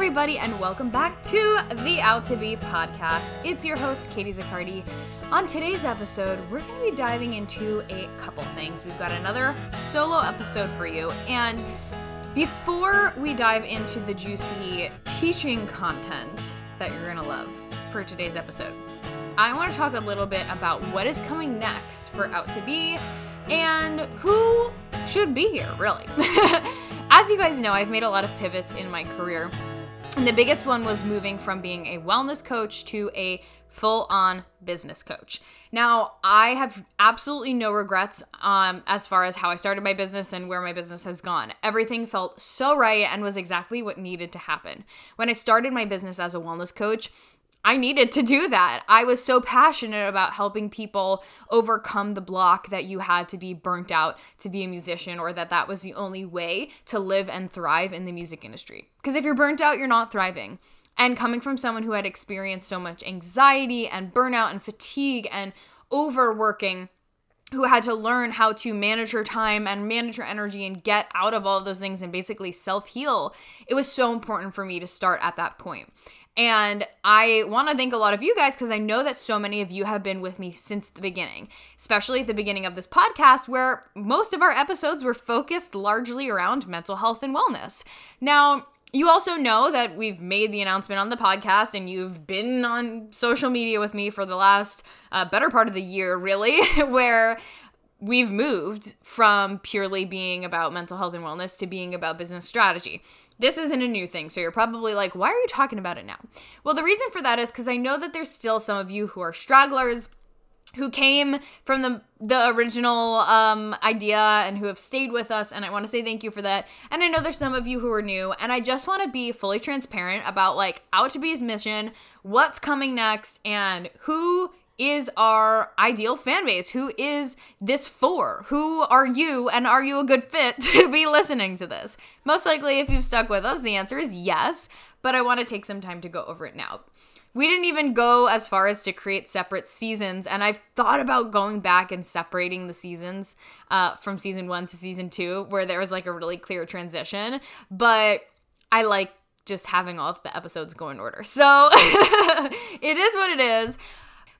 everybody, and welcome back to the Out to Be podcast. It's your host, Katie Zaccardi. On today's episode, we're going to be diving into a couple things. We've got another solo episode for you, and before we dive into the juicy teaching content that you're going to love for today's episode, I want to talk a little bit about what is coming next for Out to Be and who should be here, really. As you guys know, I've made a lot of pivots in my career. And the biggest one was moving from being a wellness coach to a full on business coach. Now, I have absolutely no regrets um, as far as how I started my business and where my business has gone. Everything felt so right and was exactly what needed to happen. When I started my business as a wellness coach, I needed to do that. I was so passionate about helping people overcome the block that you had to be burnt out to be a musician or that that was the only way to live and thrive in the music industry. Because if you're burnt out, you're not thriving. And coming from someone who had experienced so much anxiety and burnout and fatigue and overworking, who had to learn how to manage her time and manage her energy and get out of all of those things and basically self heal, it was so important for me to start at that point. And I want to thank a lot of you guys because I know that so many of you have been with me since the beginning, especially at the beginning of this podcast, where most of our episodes were focused largely around mental health and wellness. Now, you also know that we've made the announcement on the podcast and you've been on social media with me for the last uh, better part of the year, really, where we've moved from purely being about mental health and wellness to being about business strategy. This isn't a new thing, so you're probably like, why are you talking about it now? Well, the reason for that is because I know that there's still some of you who are stragglers who came from the the original um, idea and who have stayed with us and i want to say thank you for that and i know there's some of you who are new and i just want to be fully transparent about like out to be's mission what's coming next and who is our ideal fan base? Who is this for? Who are you and are you a good fit to be listening to this? Most likely, if you've stuck with us, the answer is yes, but I want to take some time to go over it now. We didn't even go as far as to create separate seasons, and I've thought about going back and separating the seasons uh, from season one to season two, where there was like a really clear transition, but I like just having all of the episodes go in order. So it is what it is.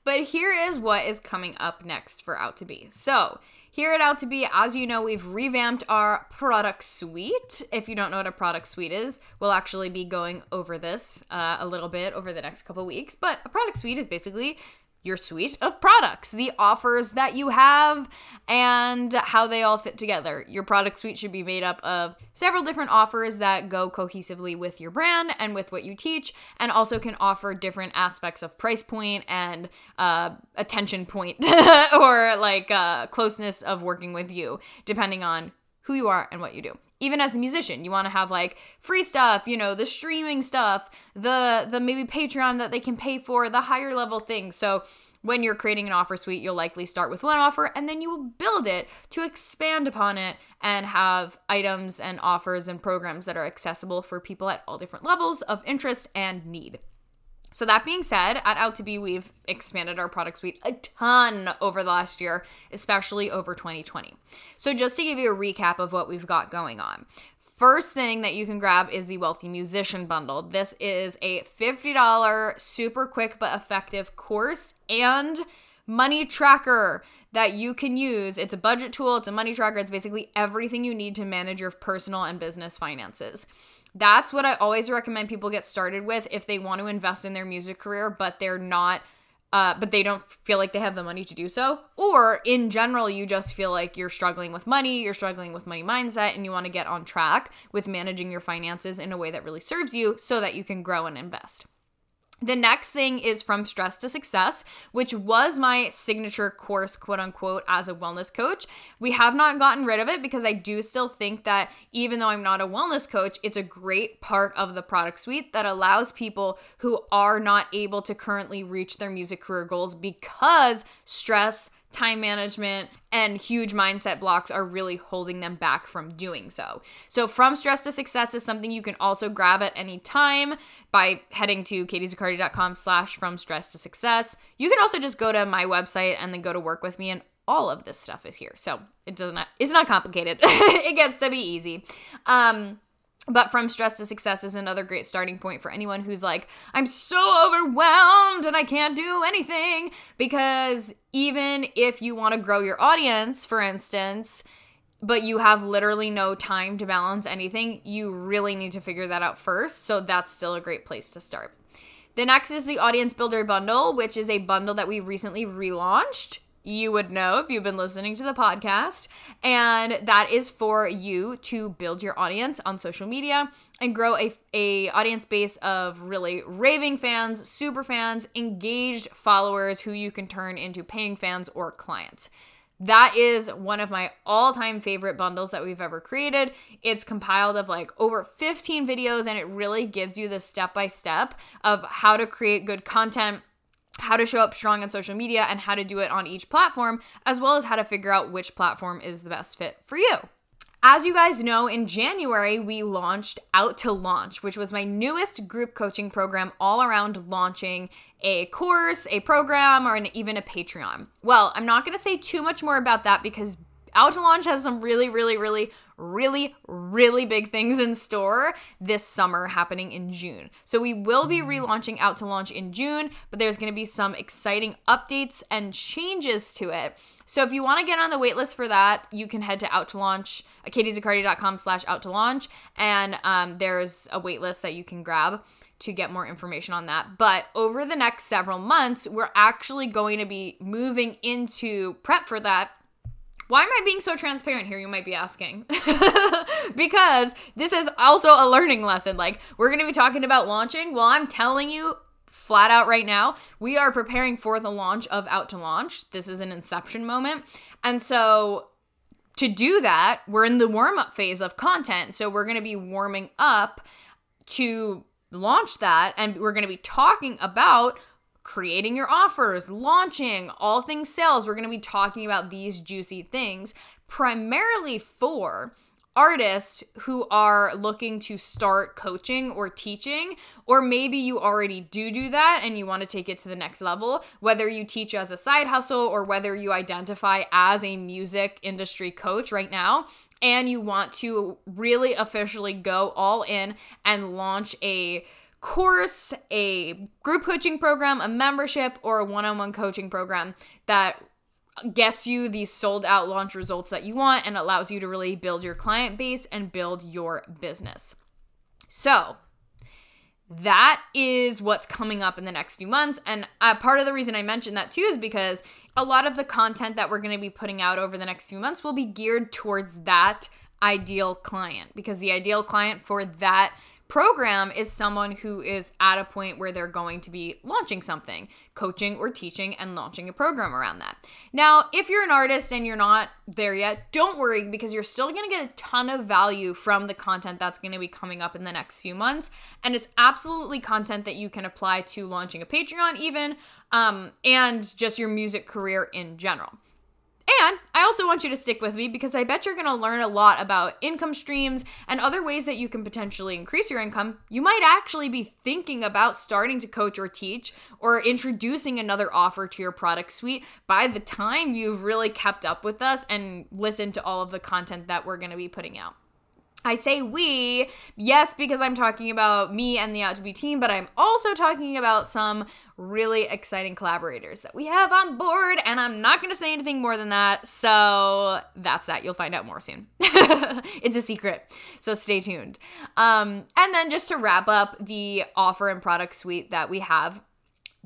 But here is what is coming up next for Out to Be. So, here at Out to Be, as you know, we've revamped our product suite. If you don't know what a product suite is, we'll actually be going over this uh, a little bit over the next couple weeks. But a product suite is basically your suite of products, the offers that you have, and how they all fit together. Your product suite should be made up of several different offers that go cohesively with your brand and with what you teach, and also can offer different aspects of price point and uh, attention point or like uh, closeness of working with you, depending on who you are and what you do. Even as a musician you want to have like free stuff you know the streaming stuff the the maybe patreon that they can pay for the higher level things. So when you're creating an offer suite you'll likely start with one offer and then you will build it to expand upon it and have items and offers and programs that are accessible for people at all different levels of interest and need so that being said, at Out to Be, we've expanded our product suite a ton over the last year, especially over 2020. So just to give you a recap of what we've got going on. First thing that you can grab is the Wealthy Musician Bundle. This is a $50 super quick but effective course and money tracker that you can use. It's a budget tool, it's a money tracker, it's basically everything you need to manage your personal and business finances. That's what I always recommend people get started with if they want to invest in their music career, but they're not uh, but they don't feel like they have the money to do so. Or in general, you just feel like you're struggling with money, you're struggling with money mindset, and you want to get on track with managing your finances in a way that really serves you so that you can grow and invest. The next thing is From Stress to Success, which was my signature course, quote unquote, as a wellness coach. We have not gotten rid of it because I do still think that even though I'm not a wellness coach, it's a great part of the product suite that allows people who are not able to currently reach their music career goals because stress time management, and huge mindset blocks are really holding them back from doing so. So, From Stress to Success is something you can also grab at any time by heading to katiezaccardi.com slash from stress to success. You can also just go to my website and then go to work with me and all of this stuff is here. So it does not it's not complicated. it gets to be easy. Um But from stress to success is another great starting point for anyone who's like, I'm so overwhelmed and I can't do anything. Because even if you want to grow your audience, for instance, but you have literally no time to balance anything, you really need to figure that out first. So that's still a great place to start. The next is the Audience Builder Bundle, which is a bundle that we recently relaunched you would know if you've been listening to the podcast. And that is for you to build your audience on social media and grow a, a audience base of really raving fans, super fans, engaged followers who you can turn into paying fans or clients. That is one of my all time favorite bundles that we've ever created. It's compiled of like over 15 videos and it really gives you the step by step of how to create good content how to show up strong on social media and how to do it on each platform, as well as how to figure out which platform is the best fit for you. As you guys know, in January, we launched Out to Launch, which was my newest group coaching program all around launching a course, a program, or an, even a Patreon. Well, I'm not to say too much more about that because Out to Launch has some really, really, really really, really big things in store this summer happening in June. So we will be relaunching Out to Launch in June, but there's going to be some exciting updates and changes to it. So if you want to get on the waitlist for that, you can head to out to launch, uh, katiezaccardi.com slash out to launch, and um, there's a waitlist that you can grab to get more information on that. But over the next several months, we're actually going to be moving into prep for that why am I being so transparent here? You might be asking. because this is also a learning lesson. Like, we're going to be talking about launching. Well, I'm telling you flat out right now, we are preparing for the launch of Out to Launch. This is an inception moment. And so, to do that, we're in the warm up phase of content. So, we're going to be warming up to launch that. And we're going to be talking about creating your offers, launching, all things sales. We're going to be talking about these juicy things primarily for artists who are looking to start coaching or teaching or maybe you already do do that and you want to take it to the next level whether you teach as a side hustle or whether you identify as a music industry coach right now and you want to really officially go all in and launch a course, a group coaching program, a membership, or a one on one coaching program that gets you the sold out launch results that you want and allows you to really build your client base and build your business. So, that is what's coming up in the next few months. And uh, part of the reason I mentioned that too is because a lot of the content that we're going to be putting out over the next few months will be geared towards that ideal client because the ideal client for that program is someone who is at a point where they're going to be launching something, coaching or teaching and launching a program around that. Now, if you're an artist and you're not there yet, don't worry because you're still going to get a ton of value from the content that's going to be coming up in the next few months. And it's absolutely content that you can apply to launching a Patreon, even, um, and just your music career in general. And I also want you to stick with me because I bet you're going to learn a lot about income streams and other ways that you can potentially increase your income. You might actually be thinking about starting to coach or teach or introducing another offer to your product suite by the time you've really kept up with us and listened to all of the content that we're going to be putting out. I say we, yes, because I'm talking about me and the Out to Be team, but I'm also talking about some really exciting collaborators that we have on board, and I'm not to say anything more than that. So that's that. You'll find out more soon. it's a secret. So stay tuned. Um, and then just to wrap up the offer and product suite that we have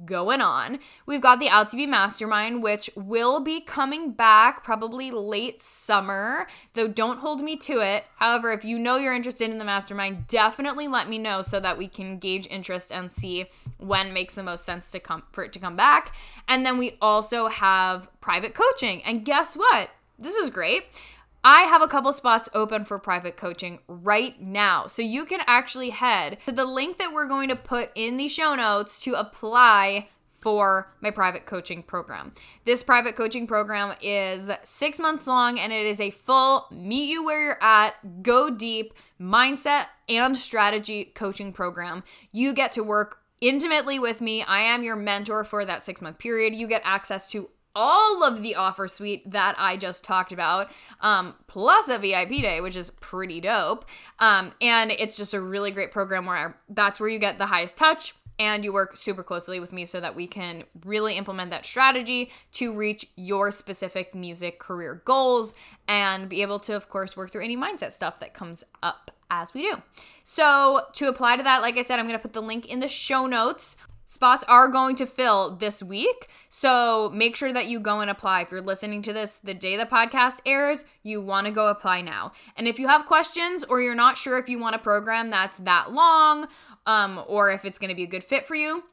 going on. We've got the LTV Mastermind, which will be coming back probably late summer, though don't hold me to it. However, if you know you're interested in the mastermind, definitely let me know so that we can gauge interest and see when makes the most sense to come for it to come back. And then we also have private coaching. And guess what? This is great. I have a couple spots open for private coaching right now. So you can actually head to the link that we're going to put in the show notes to apply for my private coaching program. This private coaching program is six months long and it is a full meet you where you're at, go deep mindset and strategy coaching program. You get to work intimately with me. I am your mentor for that six month period. You get access to all of the offer suite that I just talked about, um, plus a VIP day, which is pretty dope. Um, and it's just a really great program where I, that's where you get the highest touch and you work super closely with me so that we can really implement that strategy to reach your specific music career goals and be able to, of course, work through any mindset stuff that comes up as we do. So, to apply to that, like I said, I'm going to put the link in the show notes. Spots are going to fill this week. So make sure that you go and apply. If you're listening to this the day the podcast airs, you want to go apply now. And if you have questions or you're not sure if you want a program that's that long um, or if it's going to be a good fit for you,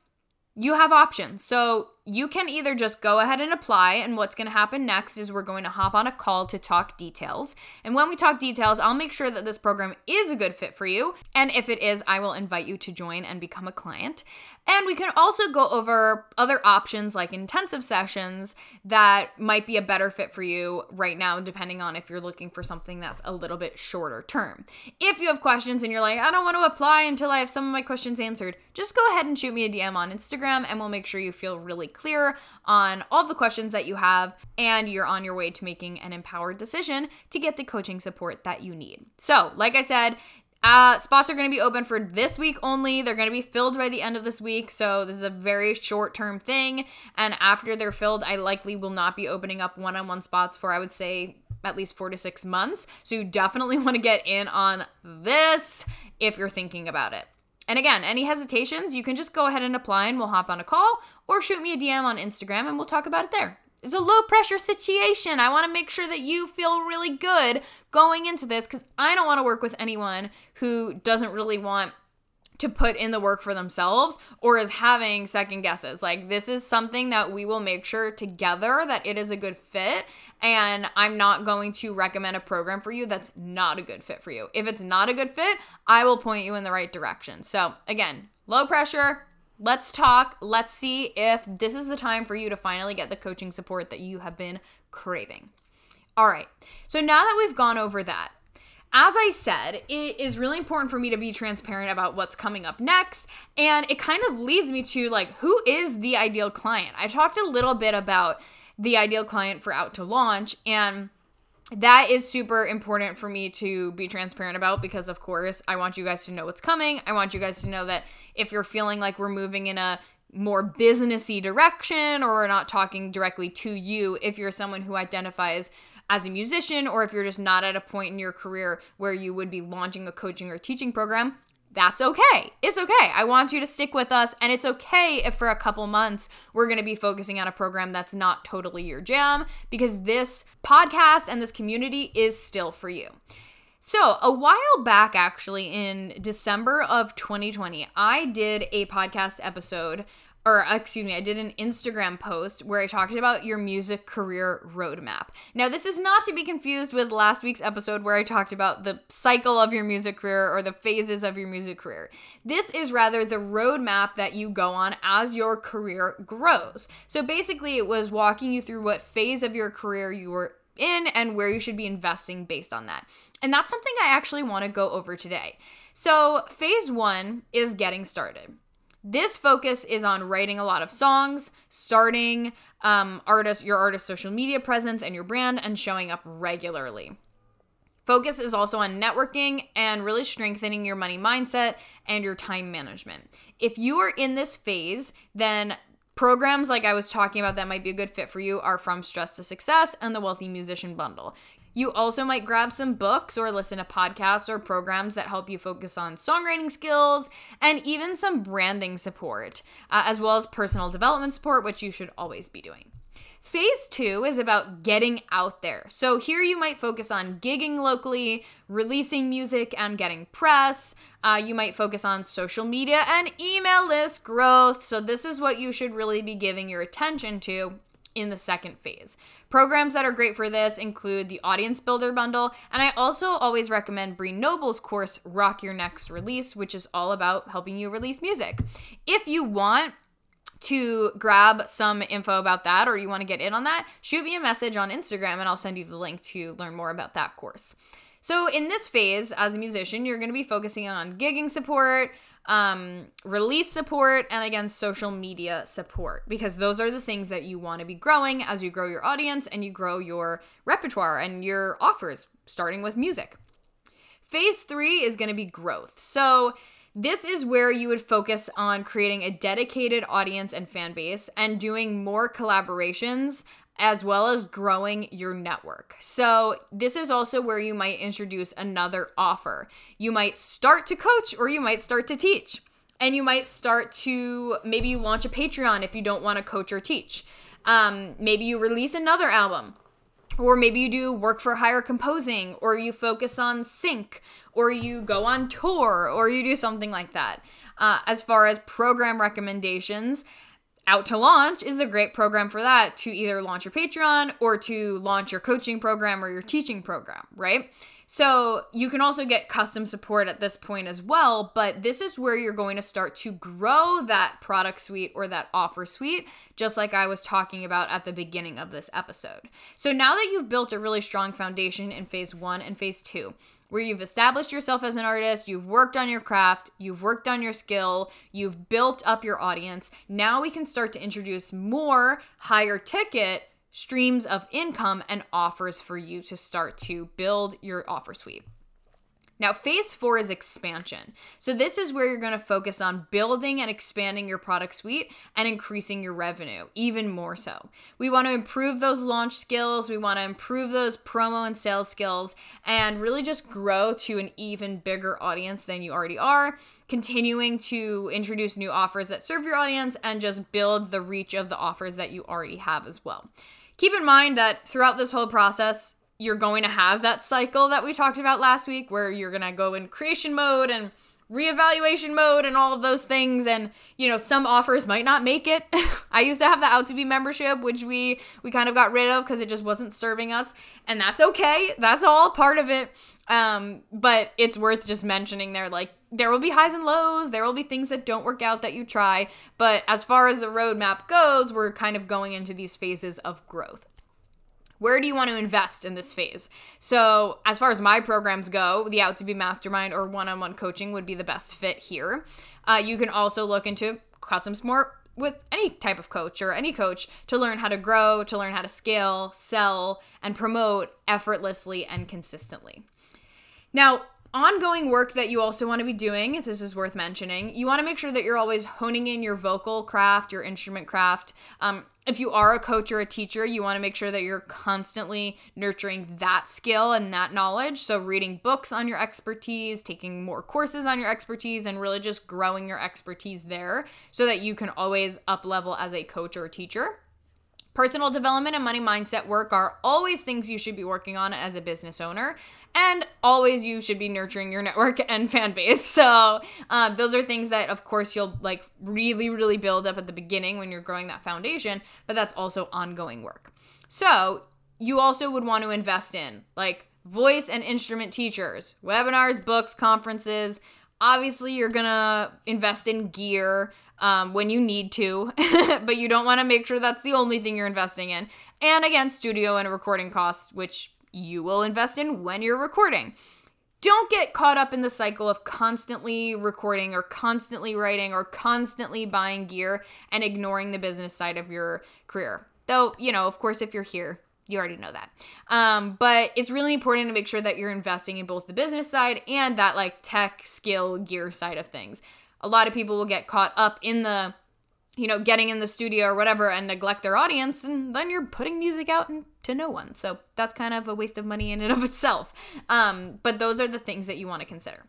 you have options. So you can either just go ahead and apply, and what's going to happen next is we're going to hop on a call to talk details. And when we talk details, I'll make sure that this program is a good fit for you. And if it is, I will invite you to join and become a client. And we can also go over other options like intensive sessions that might be a better fit for you right now, depending on if you're looking for something that's a little bit shorter term. If you have questions and you're like, I don't want to apply until I have some of my questions answered, just go ahead and shoot me a DM on Instagram and we'll make sure you feel really clear on all the questions that you have and you're on your way to making an empowered decision to get the coaching support that you need. So, like I said, uh, spots are going to be open for this week only. They're going to be filled by the end of this week. So, this is a very short term thing. And after they're filled, I likely will not be opening up one on one spots for, I would say, at least four to six months. So, you definitely want to get in on this if you're thinking about it. And again, any hesitations, you can just go ahead and apply and we'll hop on a call or shoot me a DM on Instagram and we'll talk about it there it's a low pressure situation. I want to make sure that you feel really good going into this because I don't want to work with anyone who doesn't really want to put in the work for themselves or is having second guesses. Like this is something that we will make sure together that it is a good fit and I'm not going to recommend a program for you that's not a good fit for you. If it's not a good fit, I will point you in the right direction. So, again, low pressure, Let's talk. Let's see if this is the time for you to finally get the coaching support that you have been craving. All right. So now that we've gone over that, as I said, it is really important for me to be transparent about what's coming up next. And it kind of leads me to like, who is the ideal client? I talked a little bit about the ideal client for Out to Launch. And that is super important for me to be transparent about because of course I want you guys to know what's coming. I want you guys to know that if you're feeling like we're moving in a more businessy direction or we're not talking directly to you, if you're someone who identifies as a musician or if you're just not at a point in your career where you would be launching a coaching or teaching program, that's okay. It's okay. I want you to stick with us. And it's okay if for a couple months we're going to be focusing on a program that's not totally your jam because this podcast and this community is still for you. So, a while back, actually, in December of 2020, I did a podcast episode or excuse me, I did an Instagram post where I talked about your music career roadmap. Now, this is not to be confused with last week's episode where I talked about the cycle of your music career or the phases of your music career. This is rather the roadmap that you go on as your career grows. So basically, it was walking you through what phase of your career you were in and where you should be investing based on that. And that's something I actually want to go over today. So, phase one is getting started. This focus is on writing a lot of songs, starting um, artist your artist social media presence and your brand, and showing up regularly. Focus is also on networking and really strengthening your money mindset and your time management. If you are in this phase, then programs like I was talking about that might be a good fit for you are From Stress to Success and the Wealthy Musician Bundle. You also might grab some books or listen to podcasts or programs that help you focus on songwriting skills and even some branding support, uh, as well as personal development support, which you should always be doing. Phase two is about getting out there. So here you might focus on gigging locally, releasing music, and getting press. Uh, you might focus on social media and email list growth. So this is what you should really be giving your attention to in the second phase. Programs that are great for this include the Audience Builder Bundle, and I also always recommend Bree Noble's course, Rock Your Next Release, which is all about helping you release music. If you want, to grab some info about that or you want to get in on that, shoot me a message on Instagram and I'll send you the link to learn more about that course. So, in this phase, as a musician, you're going to be focusing on gigging support, um, release support, and again, social media support, because those are the things that you want to be growing as you grow your audience and you grow your repertoire and your offers, starting with music. Phase three is going to be growth. So, this is where you would focus on creating a dedicated audience and fan base and doing more collaborations as well as growing your network. So, this is also where you might introduce another offer. You might start to coach or you might start to teach. And you might start to maybe you launch a Patreon if you don't want to coach or teach. Um, maybe you release another album. Or maybe you do work for hire composing, or you focus on sync, or you go on tour, or you do something like that. Uh, as far as program recommendations, out to launch is a great program for that to either launch your Patreon or to launch your coaching program or your teaching program, right? So you can also get custom support at this point as well, but this is where you're going to start to grow that product suite or that offer suite, just like I was talking about at the beginning of this episode. So now that you've built a really strong foundation in phase one and phase two, where you've established yourself as an artist, you've worked on your craft, you've worked on your skill, you've built up your audience. Now we can start to introduce more higher ticket streams of income and offers for you to start to build your offer suite. Now, phase four is expansion. So, this is where you're going to focus on building and expanding your product suite and increasing your revenue even more so. We want to improve those launch skills, we want to improve those promo and sales skills, and really just grow to an even bigger audience than you already are. Continuing to introduce new offers that serve your audience and just build the reach of the offers that you already have as well. Keep in mind that throughout this whole process, you're going to have that cycle that we talked about last week where you're going to go in creation mode and reevaluation mode and all of those things. And you know some offers might not make it. I used to have the out to be membership which we we kind of got rid of because it just wasn't serving us. And that's okay. That's all part of it. Um but it's worth just mentioning there like there will be highs and lows. There will be things that don't work out that you try. But as far as the roadmap goes we're kind of going into these phases of growth where do you want to invest in this phase? So, as far as my programs go, the Out to Be Mastermind or one on one coaching would be the best fit here. Uh, you can also look into custom smart with any type of coach or any coach to learn how to grow, to learn how to scale, sell, and promote effortlessly and consistently. Now, ongoing work that you also want to be doing, if this is worth mentioning, you want to make sure that you're always honing in your vocal craft, your instrument craft. Um, if you are a coach or a teacher, you want to make sure that you're constantly nurturing that skill and that knowledge. So, reading books on your expertise, taking more courses on your expertise, and really just growing your expertise there so that you can always up level as a coach or a teacher. Personal development and money mindset work are always things you should be working on as a business owner. And always, you should be nurturing your network and fan base. So, um, those are things that, of course, you'll like really, really build up at the beginning when you're growing that foundation, but that's also ongoing work. So, you also would want to invest in like voice and instrument teachers, webinars, books, conferences. Obviously, you're gonna invest in gear um, when you need to, but you don't want to make sure that's the only thing you're investing in. And again, studio and recording costs, which you will invest in when you're recording. Don't get caught up in the cycle of constantly recording or constantly writing or constantly buying gear and ignoring the business side of your career. Though, you know, of course, if you're here, you already know that. Um, but it's really important to make sure that you're investing in both the business side and that like tech skill gear side of things. A lot of people will get caught up in the you know, getting in the studio or whatever and neglect their audience, and then you're putting music out to no one. So that's kind of a waste of money in and of itself. Um, but those are the things that you want to consider.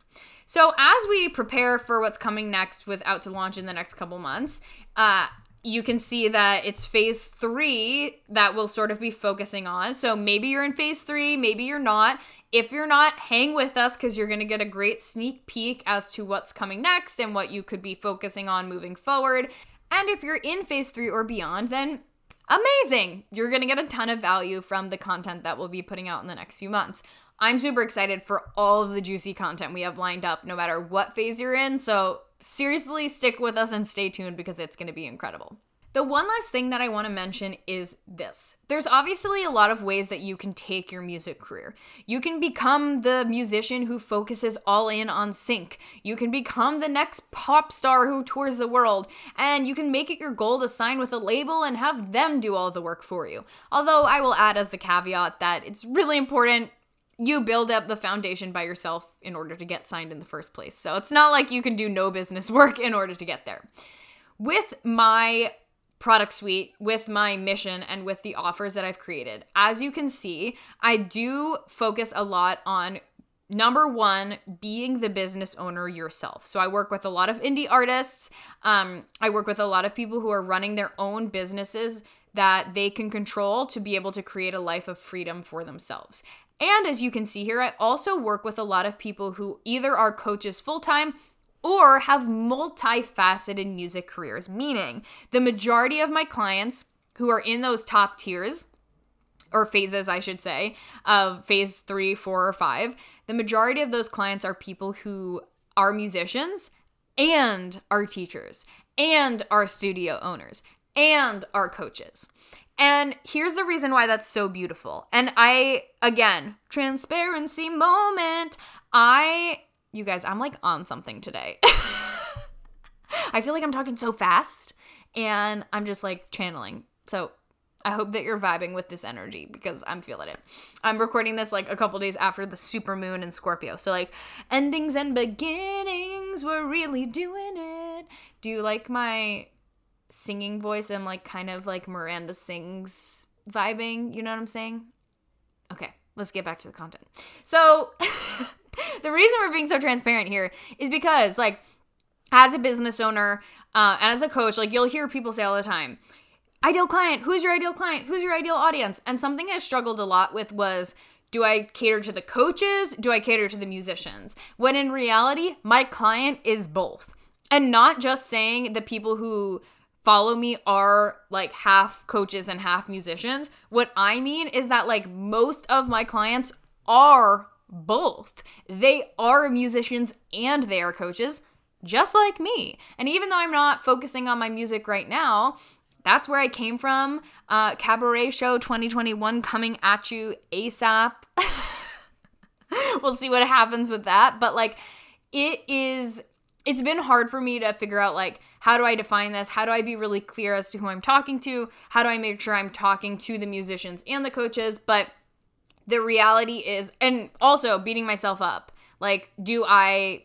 So as we prepare for what's coming next with Out to Launch in the next couple months, uh, you can see that it's phase three that we'll sort of be focusing on. So maybe you're in phase three, maybe you're not. If you're not, hang with us because you're going to get a great sneak peek as to what's coming next and what you could be focusing on moving forward. And if you're in phase three or beyond, then amazing! You're gonna get a ton of value from the content that we'll be putting out in the next few months. I'm super excited for all of the juicy content we have lined up, no matter what phase you're in. So, seriously, stick with us and stay tuned because it's gonna be incredible. The one last thing that I want to mention is this. There's obviously a lot of ways that you can take your music career. You can become the musician who focuses all in on sync. You can become the next pop star who tours the world. And you can make it your goal to sign with a label and have them do all the work for you. Although I will add as the caveat that it's really important you build up the foundation by yourself in order to get signed in the first place. So it's not like you can do no business work in order to get there. With my product suite with my mission and with the offers that I've created. As you can see, I do focus a lot on number one being the business owner yourself so i work with a lot of indie artists um, i work with a lot of people who are running their own businesses that they can control to be able to create a life of freedom for themselves and as you can see here i also work with a lot of people who either are coaches full-time or have multifaceted music careers, meaning the majority of my clients who are in those top tiers or phases, I should say, of phase three, four, or five, the majority of those clients are people who are musicians and are teachers and are studio owners and are coaches. And here's the reason why that's so beautiful. And I, again, transparency moment. I you guys, I'm like on something today. I feel like I'm talking so fast and I'm just like channeling. So I hope that you're vibing with this energy because I'm feeling it. I'm recording this like a couple days after the super moon in Scorpio. So like endings and beginnings, we're really doing it. Do you like my singing voice? I'm like kind of like Miranda sings vibing, you know what I'm saying? Okay, let's get back to the content. So the reason we're being so transparent here is because, like, as a business owner uh, and as a coach, like, you'll hear people say all the time, ideal client, who's your ideal client? Who's your ideal audience? And something I struggled a lot with was, do I cater to the coaches? Do I cater to the musicians? When in reality, my client is both. And not just saying the people who follow me are like half coaches and half musicians. What I mean is that like most of my clients are both. They are musicians and they are coaches, just like me. And even though I'm not focusing on my music right now, that's where I came from. Uh, Cabaret Show 2021 coming at you ASAP. we'll see what happens with that. But like, it is, it's been hard for me to figure out like, how do I define this? How do I be really clear as to who I'm talking to? How do I make sure I'm talking to the musicians and the coaches? But the reality is, and also beating myself up. Like, do I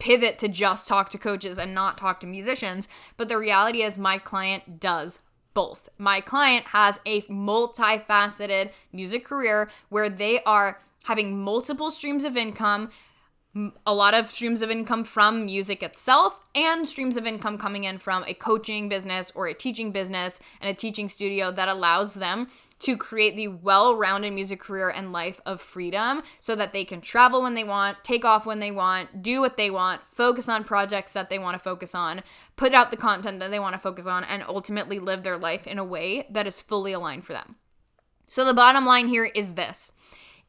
pivot to just talk to coaches and not talk to musicians? But the reality is, my client does both. My client has a multifaceted music career where they are having multiple streams of income, a lot of streams of income from music itself, and streams of income coming in from a coaching business or a teaching business and a teaching studio that allows them to create the well rounded music career and life of freedom so that they can travel when they want, take off when they want, do what they want, focus on projects that they want to focus on, put out the content that they want to focus on, and ultimately live their life in a way that is fully aligned for them. So, the bottom line here is this.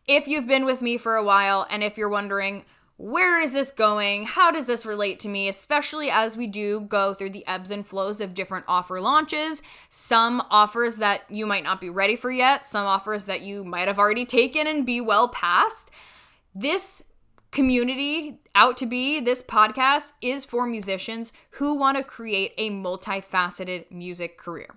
If you've been with me for a while and if you're wondering, where is this going? How does this relate to me? Especially as we do go through the ebbs and flows of different offer launches. Some offers that you might not be ready for yet, some offers that you might have already taken and be well past. This community out to be this podcast is for musicians who want to create a multifaceted music career.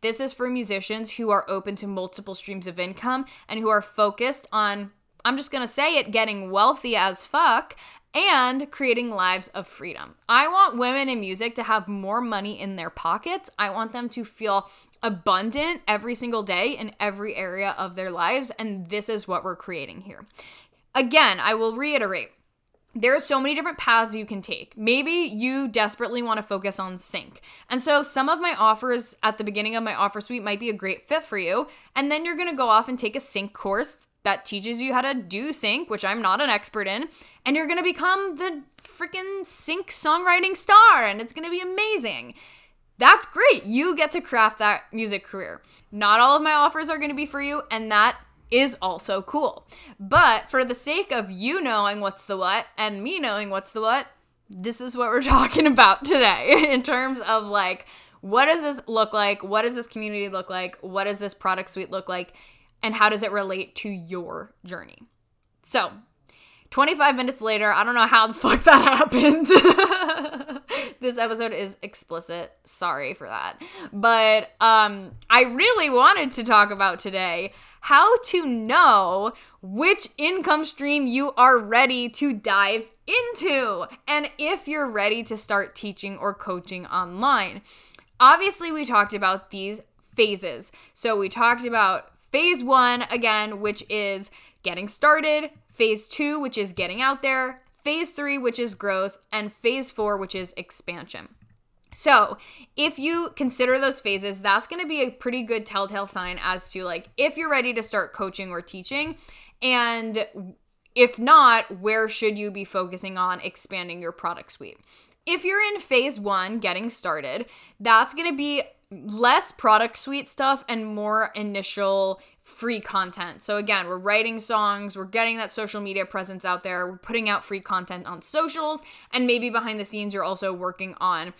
This is for musicians who are open to multiple streams of income and who are focused on I'm just gonna say it, getting wealthy as fuck and creating lives of freedom. I want women in music to have more money in their pockets. I want them to feel abundant every single day in every area of their lives. And this is what we're creating here. Again, I will reiterate there are so many different paths you can take. Maybe you desperately want to focus on sync. And so some of my offers at the beginning of my offer suite might be a great fit for you. And then you're going to go off and take a sync course that teaches you how to do sync, which I'm not an expert in, and you're gonna become the freaking sync songwriting star, and it's gonna be amazing. That's great. You get to craft that music career. Not all of my offers are gonna be for you, and that is also cool. But for the sake of you knowing what's the what and me knowing what's the what, this is what we're talking about today in terms of like what does this look like? What does this community look like? What does this product suite look like? And how does it relate to your journey? So, 25 minutes later, I don't know how the fuck that happened. this episode is explicit. Sorry for that. But um I really wanted to talk about today how to know which income stream you are ready to dive into and if you're ready to start teaching or coaching online. Obviously, we talked about these phases. So we talked about phase 1 again, which is getting started, phase 2 which is getting out there, phase 3 which is growth, and phase 4 which is expansion. So, if you consider those phases, that's going to be a pretty good telltale sign as to like if you're ready to start coaching or teaching. And if not, where should you be focusing on expanding your product suite? If you're in phase one, getting started, that's going to be less product suite stuff and more initial free content. So again, we're writing songs, we're getting that social media presence out there, we're putting out free content on socials, and maybe behind the scenes you're also working on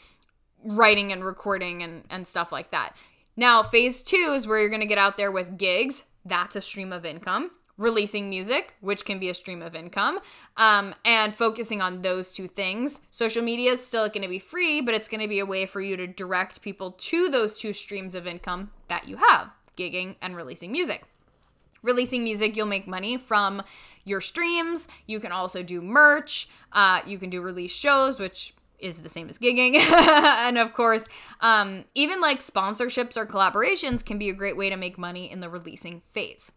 writing and recording and, and stuff like that. Now, phase two is where you're to get out there with gigs. That's a stream of income. Releasing music, which can be a stream of income, um, and focusing on those two things. Social media is still going to be free, but it's going to be a way for you to direct people to those two streams of income that you have gigging and releasing music releasing music you'll make money from your streams you can also do merch uh, you can do release shows which is the same as gigging. and of course, um, even like sponsorships or collaborations can be a great way to make money in the releasing phase.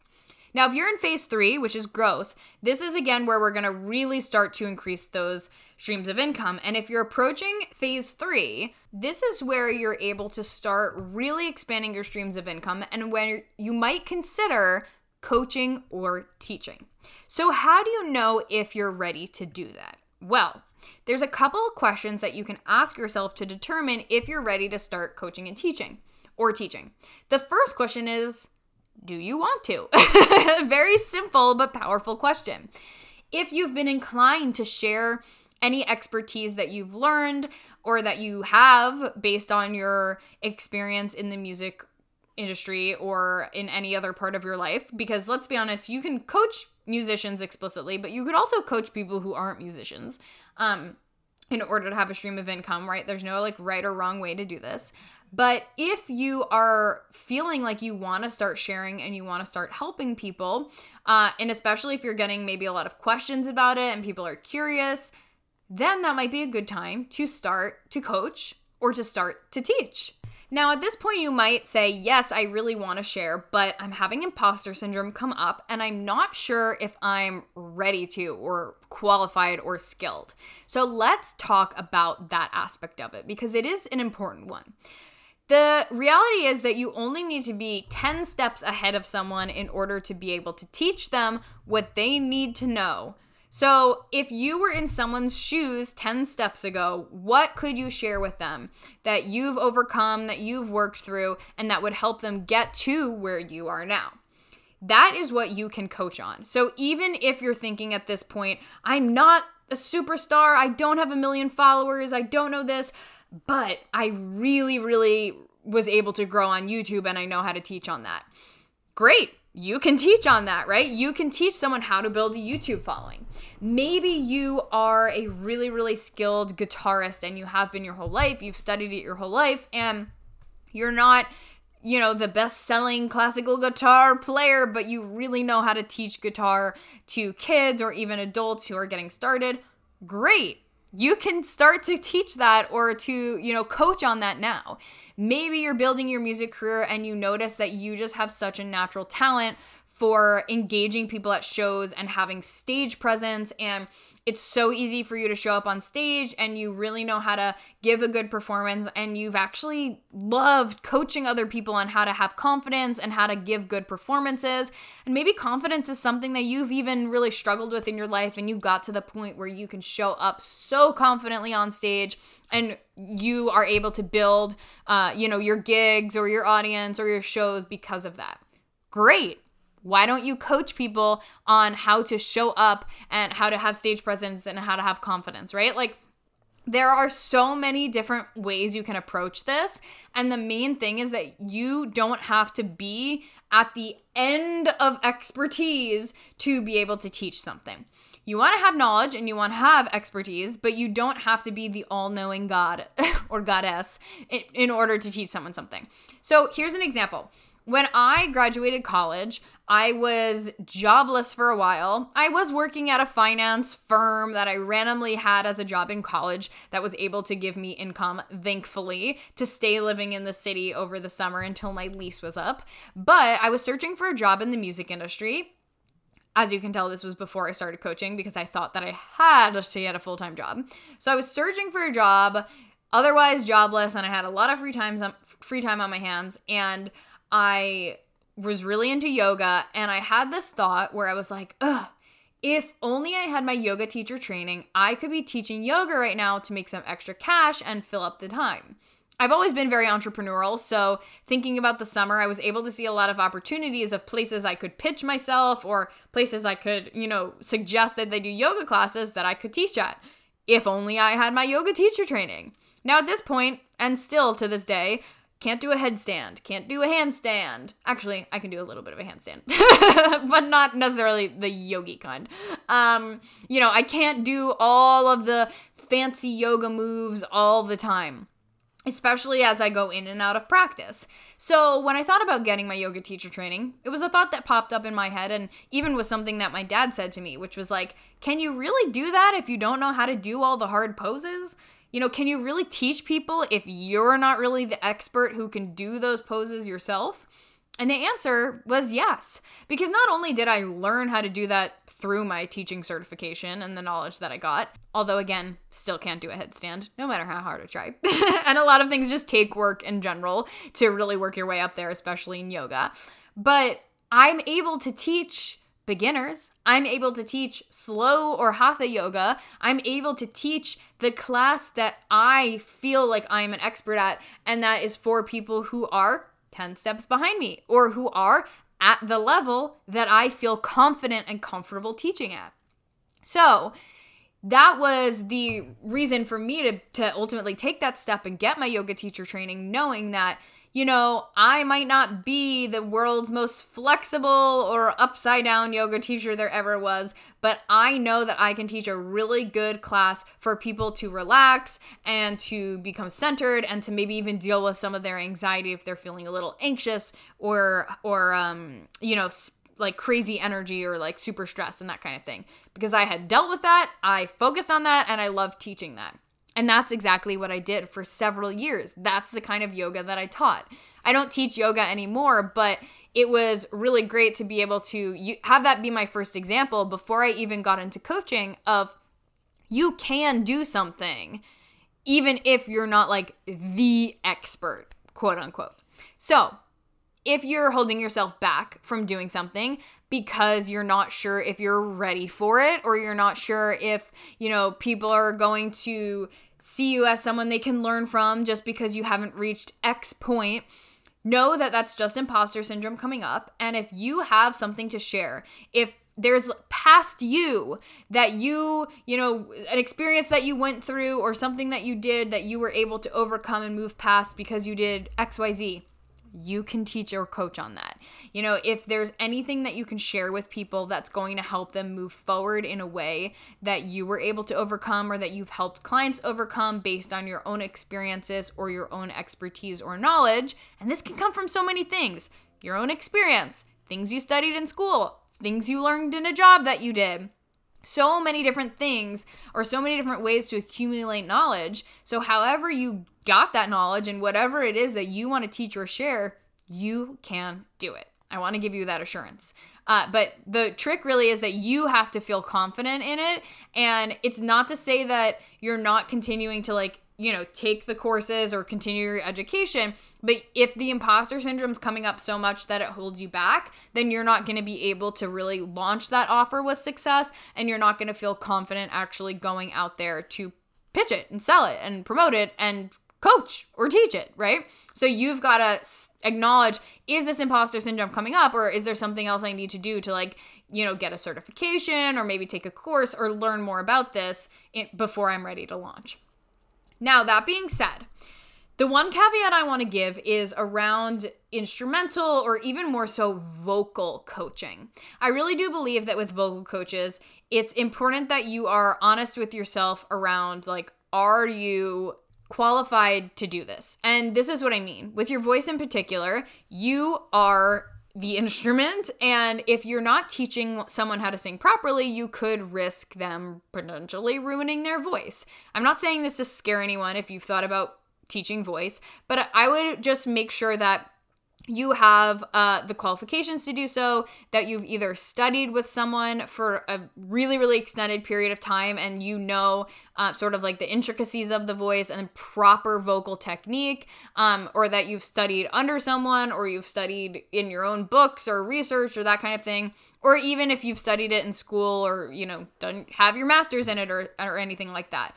Now, if you're in phase three, which is growth, this is again where we're gonna really start to increase those streams of income. And if you're approaching phase three, this is where you're able to start really expanding your streams of income and where you might consider coaching or teaching. So, how do you know if you're ready to do that? Well, there's a couple of questions that you can ask yourself to determine if you're ready to start coaching and teaching or teaching. The first question is Do you want to? Very simple but powerful question. If you've been inclined to share any expertise that you've learned or that you have based on your experience in the music industry or in any other part of your life because let's be honest you can coach musicians explicitly but you could also coach people who aren't musicians um, in order to have a stream of income, right? There's no like right or wrong way to do this. But if you are feeling like you want to start sharing and you want to start helping people, uh, and especially if you're getting maybe a lot of questions about it and people are curious, then that might be a good time to start to coach or to start to teach. Now, at this point, you might say, Yes, I really want to share, but I'm having imposter syndrome come up and I'm not sure if I'm ready to or qualified or skilled. So, let's talk about that aspect of it because it is an important one. The reality is that you only need to be 10 steps ahead of someone in order to be able to teach them what they need to know so, if you were in someone's shoes 10 steps ago, what could you share with them that you've overcome, that you've worked through, and that would help them get to where you are now? That is what you can coach on. So, even if you're thinking at this point, I'm not a superstar, I don't have a million followers, I don't know this, but I really, really was able to grow on YouTube and I know how to teach on that. Great you can teach on that, right? You can teach someone how to build a YouTube following. Maybe you are a really, really skilled guitarist and you have been your whole life, you've studied it your whole life, and you're not, you know, the best selling classical guitar player, but you really know how to teach guitar to kids or even adults who are getting started. Great you can start to teach that or to, you know, coach on that now. Maybe you're building your music career and you notice that you just have such a natural talent for engaging people at shows and having stage presence and it's so easy for you to show up on stage and you really know how to give a good performance and you've actually loved coaching other people on how to have confidence and how to give good performances. And maybe confidence is something that you've even really struggled with in your life and you got to the point where you can show up so confidently on stage and you are able to build uh, you know your gigs or your audience or your shows because of that. Great why don't you coach people on how to show up and how to have stage presence and how to have confidence, right? Like, there are so many different ways you can approach this. And the main thing is that you don't have to be at the end of expertise to be able to teach something. You want to have knowledge and you want to have expertise, but you don't have to be the all knowing God or goddess in, in order to teach someone something. So here's an example. When I graduated college, I was jobless for a while. I was working at a finance firm that I randomly had as a job in college that was able to give me income, thankfully, to stay living in the city over the summer until my lease was up. But I was searching for a job in the music industry. As you can tell, this was before I started coaching because I thought that I had to get a full time job. So I was searching for a job, otherwise jobless, and I had a lot of free time, free time on my hands. And I was really into yoga and I had this thought where I was like, ugh, if only I had my yoga teacher training, I could be teaching yoga right now to make some extra cash and fill up the time. I've always been very entrepreneurial, so thinking about the summer, I was able to see a lot of opportunities of places I could pitch myself or places I could, you know, suggest that they do yoga classes that I could teach at. If only I had my yoga teacher training. Now, at this point, and still to this day, can't do a headstand, can't do a handstand. Actually, I can do a little bit of a handstand, but not necessarily the yogi kind. Um, you know, I can't do all of the fancy yoga moves all the time especially as I go in and out of practice. So, when I thought about getting my yoga teacher training, it was a thought that popped up in my head and even was something that my dad said to me, which was like, "Can you really do that if you don't know how to do all the hard poses?" You know, can you really teach people if you're not really the expert who can do those poses yourself? And the answer was yes. Because not only did I learn how to do that through my teaching certification and the knowledge that I got, although again, still can't do a headstand, no matter how hard I try. and a lot of things just take work in general to really work your way up there, especially in yoga. But I'm able to teach beginners. I'm able to teach slow or hatha yoga. I'm able to teach the class that I feel like I'm an expert at, and that is for people who are 10 steps behind me or who are at the level that I feel confident and comfortable teaching at. So, that was the reason for me to, to ultimately take that step and get my yoga teacher training, knowing that you know, I might not be the world's most flexible or upside down yoga teacher there ever was, but I know that I can teach a really good class for people to relax and to become centered and to maybe even deal with some of their anxiety if they're feeling a little anxious or or um, you know, like crazy energy or like super stress and that kind of thing. Because I had dealt with that, I focused on that and I love teaching that. And that's exactly what I did for several years. That's the kind of yoga that I taught. I don't teach yoga anymore, but it was really great to be able to have that be my first example before I even got into coaching of you can do something even if you're not like the expert, quote unquote. So, if you're holding yourself back from doing something because you're not sure if you're ready for it or you're not sure if, you know, people are going to see you as someone they can learn from just because you haven't reached X point, know that that's just imposter syndrome coming up. And if you have something to share, if there's past you that you, you know, an experience that you went through or something that you did that you were able to overcome and move past because you did XYZ you can teach or coach on that. You know, if there's anything that you can share with people that's going to help them move forward in a way that you were able to overcome or that you've helped clients overcome based on your own experiences or your own expertise or knowledge, and this can come from so many things your own experience, things you studied in school, things you learned in a job that you did so many different things or so many different ways to accumulate knowledge. So, however, you got that knowledge and whatever it is that you want to teach or share, you can do it. I want to give you that assurance. Uh, but the trick really is that you have to feel confident in it. And it's not to say that you're not continuing to like you know, take the courses or continue your education. But if the imposter syndrome is coming up so much that it holds you back, then you're not going to be able to really launch that offer with success and you're not going to feel confident actually going out there to pitch it and sell it and promote it and coach or teach it, right? So you've got to acknowledge is this imposter syndrome coming up or is there something else I need to do to like, you know, get a certification or maybe take a course or learn more about this before I'm ready to launch. Now, that being said, the one caveat I want to give is around instrumental or even more so vocal coaching. I really do believe that with vocal coaches, it's important that you are honest with yourself around like, are you qualified to do this? And this is what I mean. With your voice in particular, you are the instrument. And if you're not teaching someone how to sing properly, you could risk them potentially ruining their voice. I'm not saying this to scare anyone if you've thought about teaching voice, but I would just make sure that you have uh, the qualifications to do so, that you've either studied with someone for a really, really extended period of time and you know uh, sort of like the intricacies of the voice and proper vocal technique, um, or that you've studied under someone or you've studied in your own books or research or that kind of thing. Or even if you've studied it in school or, you know, done have your master's in it or, or anything like that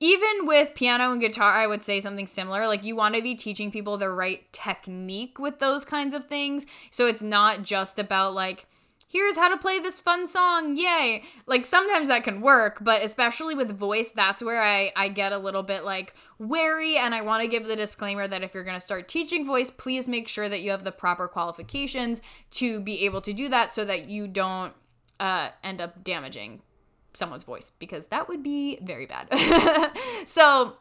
even with piano and guitar, I would say something similar. Like, you want to be teaching people the right technique with those kinds of things. So it's not just about, like, here's how to play this fun song, yay. Like, sometimes that can work, but especially with voice, that's where I, I get a little bit, like, wary. And I want to give the disclaimer that if you're going to start teaching voice, please make sure that you have the proper qualifications to be able to do that so that you don't uh, end up damaging someone's voice because that would be very bad. so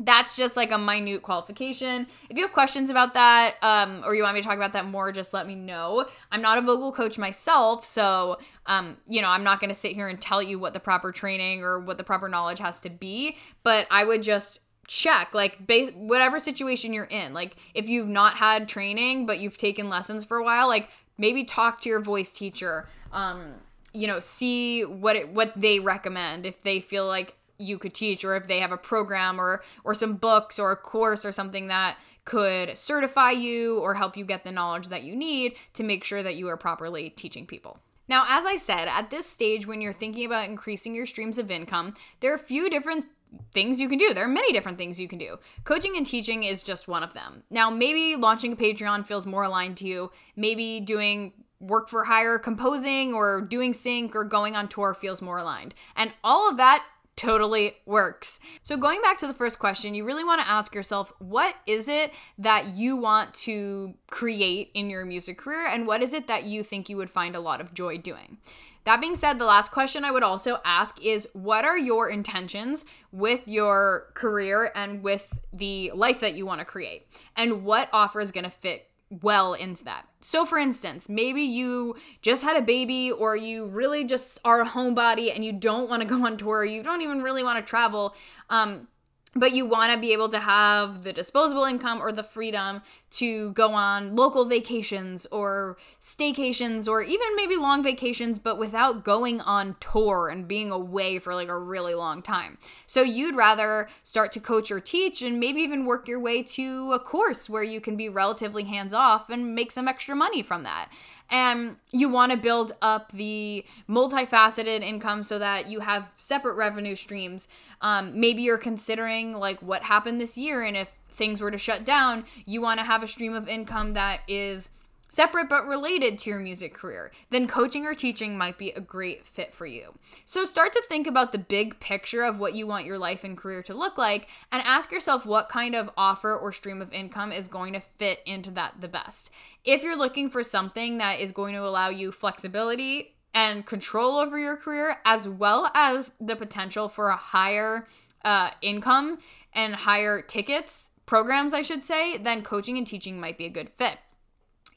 that's just like a minute qualification. If you have questions about that, um, or you want me to talk about that more, just let me know. I'm not a vocal coach myself, so um, you know, I'm not going to sit here and tell you what the proper training or what the proper knowledge has to be, but I would just check like base whatever situation you're in. Like if you've not had training but you've taken lessons for a while, like maybe talk to your voice teacher. Um, you know, see what it, what they recommend if they feel like you could teach or if they have a program or or some books or a course or something that could certify you or help you get the knowledge that you need to make sure that you are properly teaching people. Now, as I said, at this stage when you're thinking about increasing your streams of income, there are a few different things you can do. There are many different things you can do. Coaching and teaching is just one of them. Now, maybe launching a Patreon feels more aligned to you. Maybe doing work for hire composing or doing sync or going on tour feels more aligned. And all of that totally works. So, going back to the first question, you really want to ask yourself what is it that you want to create in your music career, and what is it that you think you would find a lot of joy doing? That being said, the last question I would also ask is what are your intentions with your career and with the life that you want to create? And what offer is going to fit well into that. So, for instance, maybe you just had a baby, or you really just are a homebody and you don't want to go on tour, you don't even really want to travel. Um, but you want to be able to have the disposable income or the freedom to go on local vacations or staycations or even maybe long vacations but without going on tour and being away for like a really long time. So you'd rather start to coach or teach and maybe even work your way to a course where you can be relatively hands off and make some extra money from that and you want to build up the multifaceted income so that you have separate revenue streams. Um, maybe you're considering like what happened this year, and if things were to shut down, you want to have a stream of income that is separate but related to your music career, then coaching or teaching might be a great fit for you. So start to think about the big picture of what you want your life and career to look like and ask yourself what kind of offer or stream of income is going to fit into that the best. If you're looking for something that is going to allow you flexibility and control over your career, as well as the potential for a higher uh, income and higher tickets, programs, I should say, then coaching and teaching might be a good fit.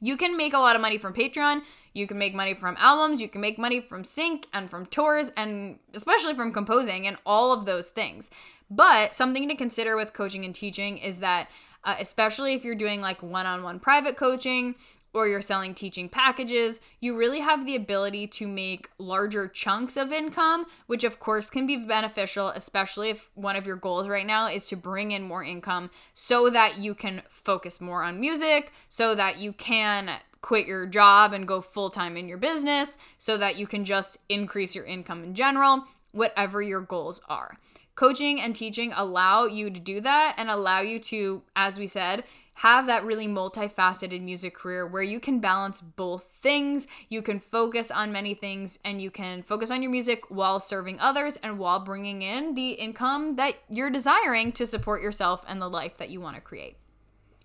You can make a lot of money from Patreon. You can make money from albums. You can make money from sync and from tours and especially from composing and all of those things. But something to consider with coaching and teaching is that, uh, especially if you're doing like one on one private coaching or you're selling teaching packages, you really have the ability to make larger chunks of income, which of course can be beneficial, especially if one of your goals right now is to bring in more income so that you can focus more on music, so that you can quit your job and go full time in your business, so that you can just increase your income in general, whatever your goals are. Coaching and teaching allow you to do that and allow you to, as we said, have that really multifaceted music career where you can balance both things. You can focus on many things and you can focus on your music while serving others and while bringing in the income that you're desiring to support yourself and the life that you want to create.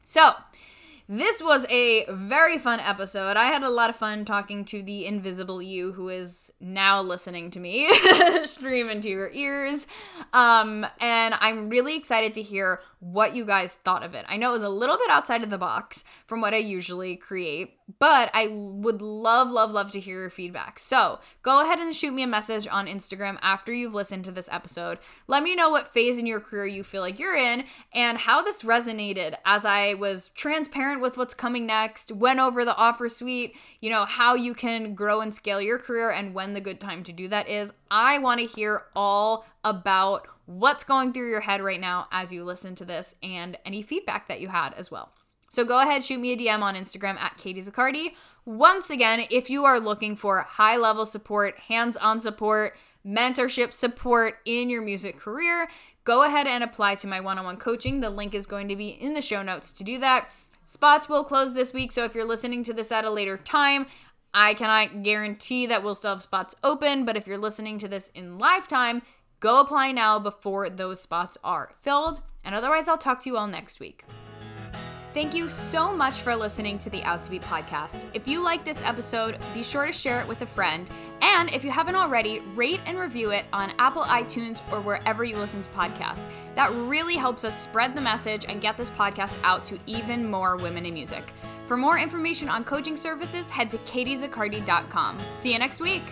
So, this was a very fun episode. I had a lot of fun talking to the invisible you who is now listening to me stream into your ears. Um, and I'm really excited to hear what you guys thought of it. I know it was a little bit outside of the box from what I usually create, but I would love, love, love to hear your feedback. So go ahead and shoot me a message on Instagram after you've listened to this episode. Let me know what phase in your career you feel like you're in and how this resonated as I was transparent with what's coming next, went over the offer suite, you know, how you can grow and scale your career and when the good time to do that is. I want to hear all about what's going through your head right now as you listen to this and any feedback that you had as well. So go ahead, shoot me a DM on Instagram at Katie Zaccardi. Once again, if you are looking for high level support, hands on support, mentorship support in your music career, go ahead and apply to my one on one coaching. The link is going to be in the show notes to do that. Spots will close this week, so if you're listening to this at a later time, I cannot guarantee that we'll still have spots open, but if you're listening to this in lifetime, Go apply now before those spots are filled. And otherwise, I'll talk to you all next week. Thank you so much for listening to the Out to Be podcast. If you like this episode, be sure to share it with a friend. And if you haven't already, rate and review it on Apple iTunes or wherever you listen to podcasts. That really helps us spread the message and get this podcast out to even more women in music. For more information on coaching services, head to katiezaccardi.com. See you next week.